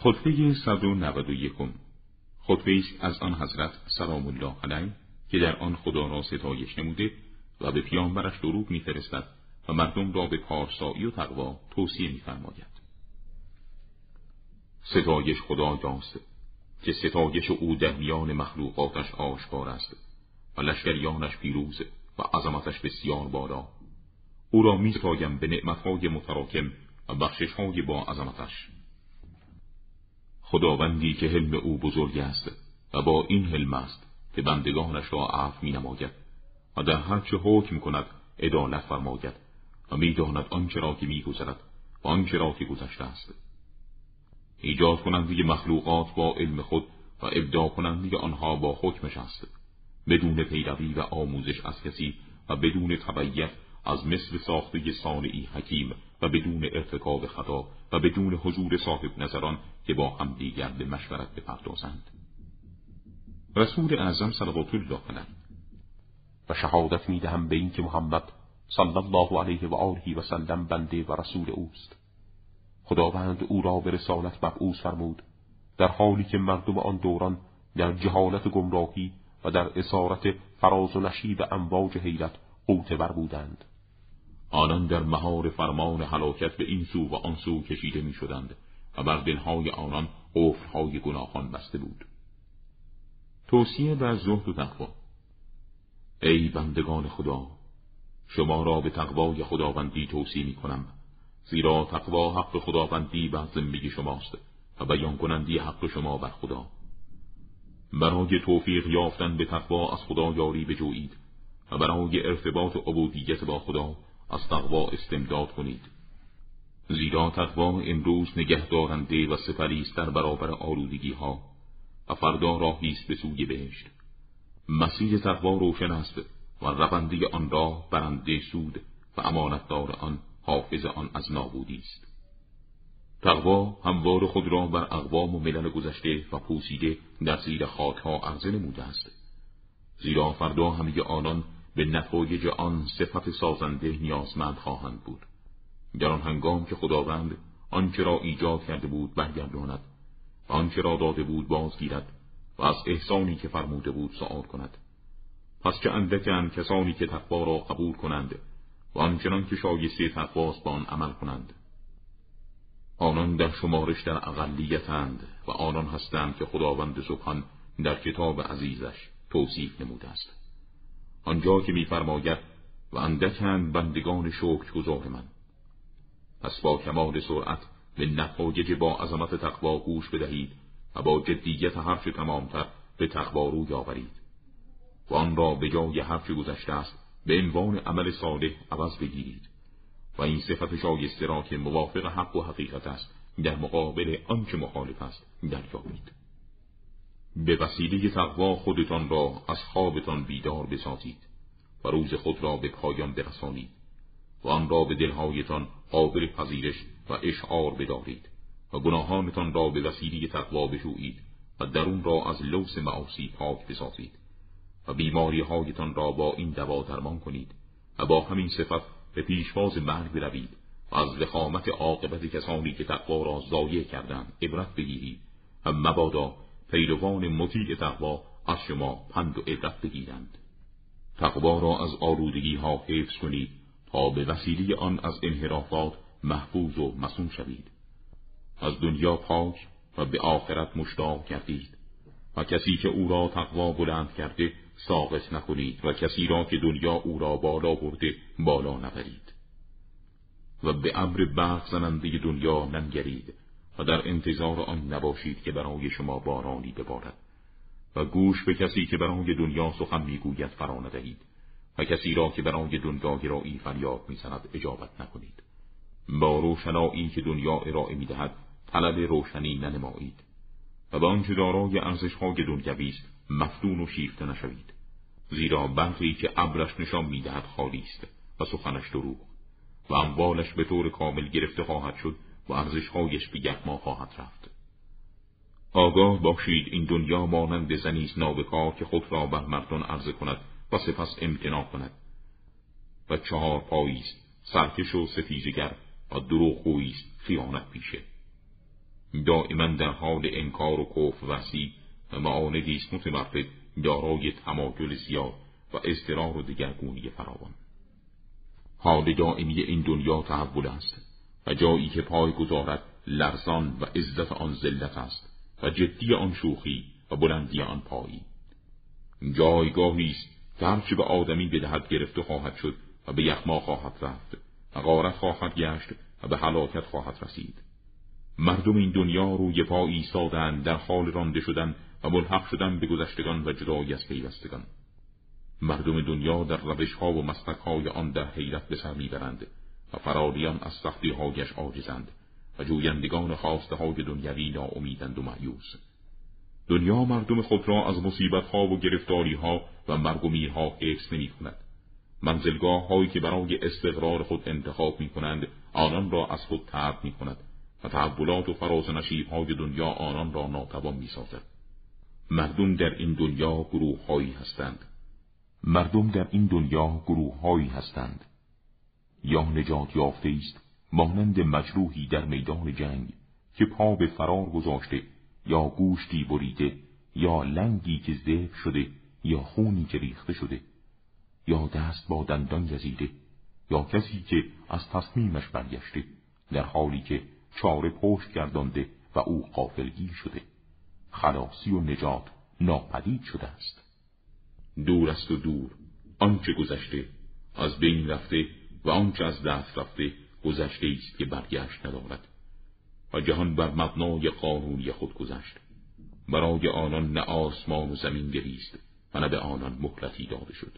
خطبه 191 خطبه است از آن حضرت سلام الله علیه که در آن خدا را ستایش نموده و به پیامبرش درود میفرستد و مردم را به پارسایی و تقوا توصیه میفرماید. ستایش خدا یاست که ستایش او در میان مخلوقاتش آشکار است و لشکریانش پیروز و عظمتش بسیار بالا. او را میستایم به نعمتهای متراکم و بخششهای با عظمتش. خداوندی که حلم او بزرگ است و با این حلم است که بندگانش را عفو می نماید و در هر چه حکم کند عدالت فرماید و می‌داند آنچه را که میگذرد و آنچه را که گذشته است. ایجاد کننده مخلوقات با علم خود و ابداع کننده آنها با حکمش است. بدون پیروی و آموزش از کسی و بدون تبعیت از مثل ساخته صانعی حکیم و بدون ارتکاب خطا و بدون حضور صاحب نظران که با هم دیگر به مشورت بپردازند. رسول اعظم صلوات الله علیه و شهادت می‌دهم به اینکه محمد صلی الله علیه و آله و سلم بنده و رسول اوست. خداوند او را به رسالت مبعوث فرمود در حالی که مردم آن دوران در جهالت گمراهی و در اسارت فراز و نشیب امواج حیرت قوته بر بودند. آنان در مهار فرمان حلاکت به این سو و آن سو کشیده می شدند و بر دلهای آنان قفلهای گناهان بسته بود. توصیه در زهد و تقوا. ای بندگان خدا شما را به تقوای خداوندی توصیه می کنم زیرا تقوا حق خداوندی بر زندگی شماست و بیان کنندی حق شما بر خدا. برای توفیق یافتن به تقوا از خدا یاری بجویید و برای ارتباط عبودیت با خدا از تقوا استمداد کنید. زیرا تقوا امروز نگهدارنده و سپری است در برابر آلودگی ها و فردا راهی است به سوی بهشت. مسیر تقوا روشن است و رونده آن راه برنده سود و امانتدار آن حافظ آن از نابودی است. تقوا هموار خود را بر اقوام و ملل گذشته و پوسیده در زیر خاکها عرضه نموده است. زیرا فردا همه آنان به نتایج آن صفت سازنده نیازمند خواهند بود. در آن هنگام که خداوند آنچه را ایجاد کرده بود برگرداند و آنچه را داده بود بازگیرد و از احسانی که فرموده بود سؤال کند. پس چه اندکن کسانی که تقوا را قبول کنند و آنچنان که شایسته تقواست با آن عمل کنند. آنان در شمارش در اقلیتند و آنان هستند که خداوند سبحان در کتاب عزیزش توصیف نموده است. آنجا که میفرماید و اندکند بندگان شکر گذار من. پس با کمال سرعت به نتایج با عظمت تقوا گوش بدهید و با جدیت هرچه تمامتر به تقوا رو یاورید و آن را به جای هرچه گذشته است به عنوان عمل صالح عوض بگیرید. و این صفت شایسته را که موافق حق و حقیقت است در مقابل آنچه مخالف است دریابید به وسیله تقوا خودتان را از خوابتان بیدار بسازید و روز خود را به پایان برسانید و آن را به دلهایتان قابل پذیرش و اشعار بدارید و گناهانتان را به وسیله تقوا بجویید و درون را از لوس معاصی پاک بسازید و بیماری هایتان را با این دوا درمان کنید و با همین صفت به پیشواز مرگ بروید و از وخامت عاقبت کسانی که تقوا را ضایع کردند عبرت بگیرید و مبادا پیروان مطیع تقوا از شما پند و عبرت بگیرند. تقوا را از آلودگی ها حفظ کنید تا به وسیله آن از انحرافات محفوظ و مسون شوید. از دنیا پاک و به آخرت مشتاق کردید و کسی که او را تقوا بلند کرده ساقط نکنید و کسی را که دنیا او را بالا برده بالا نبرید. و به امر برق زننده دنیا ننگرید. و در انتظار آن نباشید که برای شما بارانی ببارد. و گوش به کسی که برای دنیا سخن می‌گوید فرا ندهید و کسی را که برای دنیا گرایی فریاد می‌زند اجابت نکنید. با روشنایی که دنیا ارائه می‌دهد طلب روشنی ننمایید و به آنچه دارای ارزشهای دنیوی است مفتون و شیفته نشوید. زیرا برقی که ابرش نشان می‌دهد خالی است و سخنش دروغ و اموالش به طور کامل گرفته خواهد شد و ارزشهایش به یکما خواهد رفت. آگاه باشید این دنیا مانند زنیز نابکار که خود را بر مردان عرضه کند و سپس امتناع کند. و چهار پاییست سرکش و ستیزگر و دروغگویی است خیانت پیشه. دائما در حال انکار و کف وسیع و معاندی است متمرد دارای تمایل زیاد و اضطرار و دگرگونی فراوان. حال دائمی این دنیا تحول است. و جایی که پای گذارد لرزان و عزت آن ذلت است و جدی آن شوخی و بلندی آن پایی. جایگاهی است که هرچه به آدمی بدهد گرفته خواهد شد و به یخما خواهد رفت و غارت خواهد گشت و به هلاکت خواهد رسید. مردم این دنیا روی پا ایستادند در حال رانده شدن و ملحق شدن به گذشتگان و جدایی از پیوستگان. مردم دنیا در روش ها و مسلک آن در حیرت به سر می‌برند. و فراریان از سختی هایش عاجزند و جویندگان خواسته های دنیوی ناامیدند و معیوس دنیا مردم خود را از مصیبت ها و گرفتاری ها و مرگ و میرها حفظ نمی کند منزلگاه هایی که برای استقرار خود انتخاب می کنند آنان را از خود ترد می کند و تحولات و فراز نشیب های دنیا آنان را ناتوان می سازد. مردم در این دنیا گروه هایی هستند. مردم در این دنیا گروه هایی هستند. یا نجات یافته است مانند مجروحی در میدان جنگ که پا به فرار گذاشته یا گوشتی بریده یا لنگی که شده یا خونی که ریخته شده یا دست با دندان گزیده یا کسی که از تصمیمش برگشته در حالی که چاره پشت گردانده و او قافلگیر شده. خلاصی و نجات ناپدید شده است. دور است و دور آنچه گذشته از بین رفته و آنچه از دست رفته گذشته است که برگشت ندارد. و جهان بر مبنای قانونی خود گذشت. برای آنان نه آسمان و زمین گریست و نه به آنان مهلتی داده شد.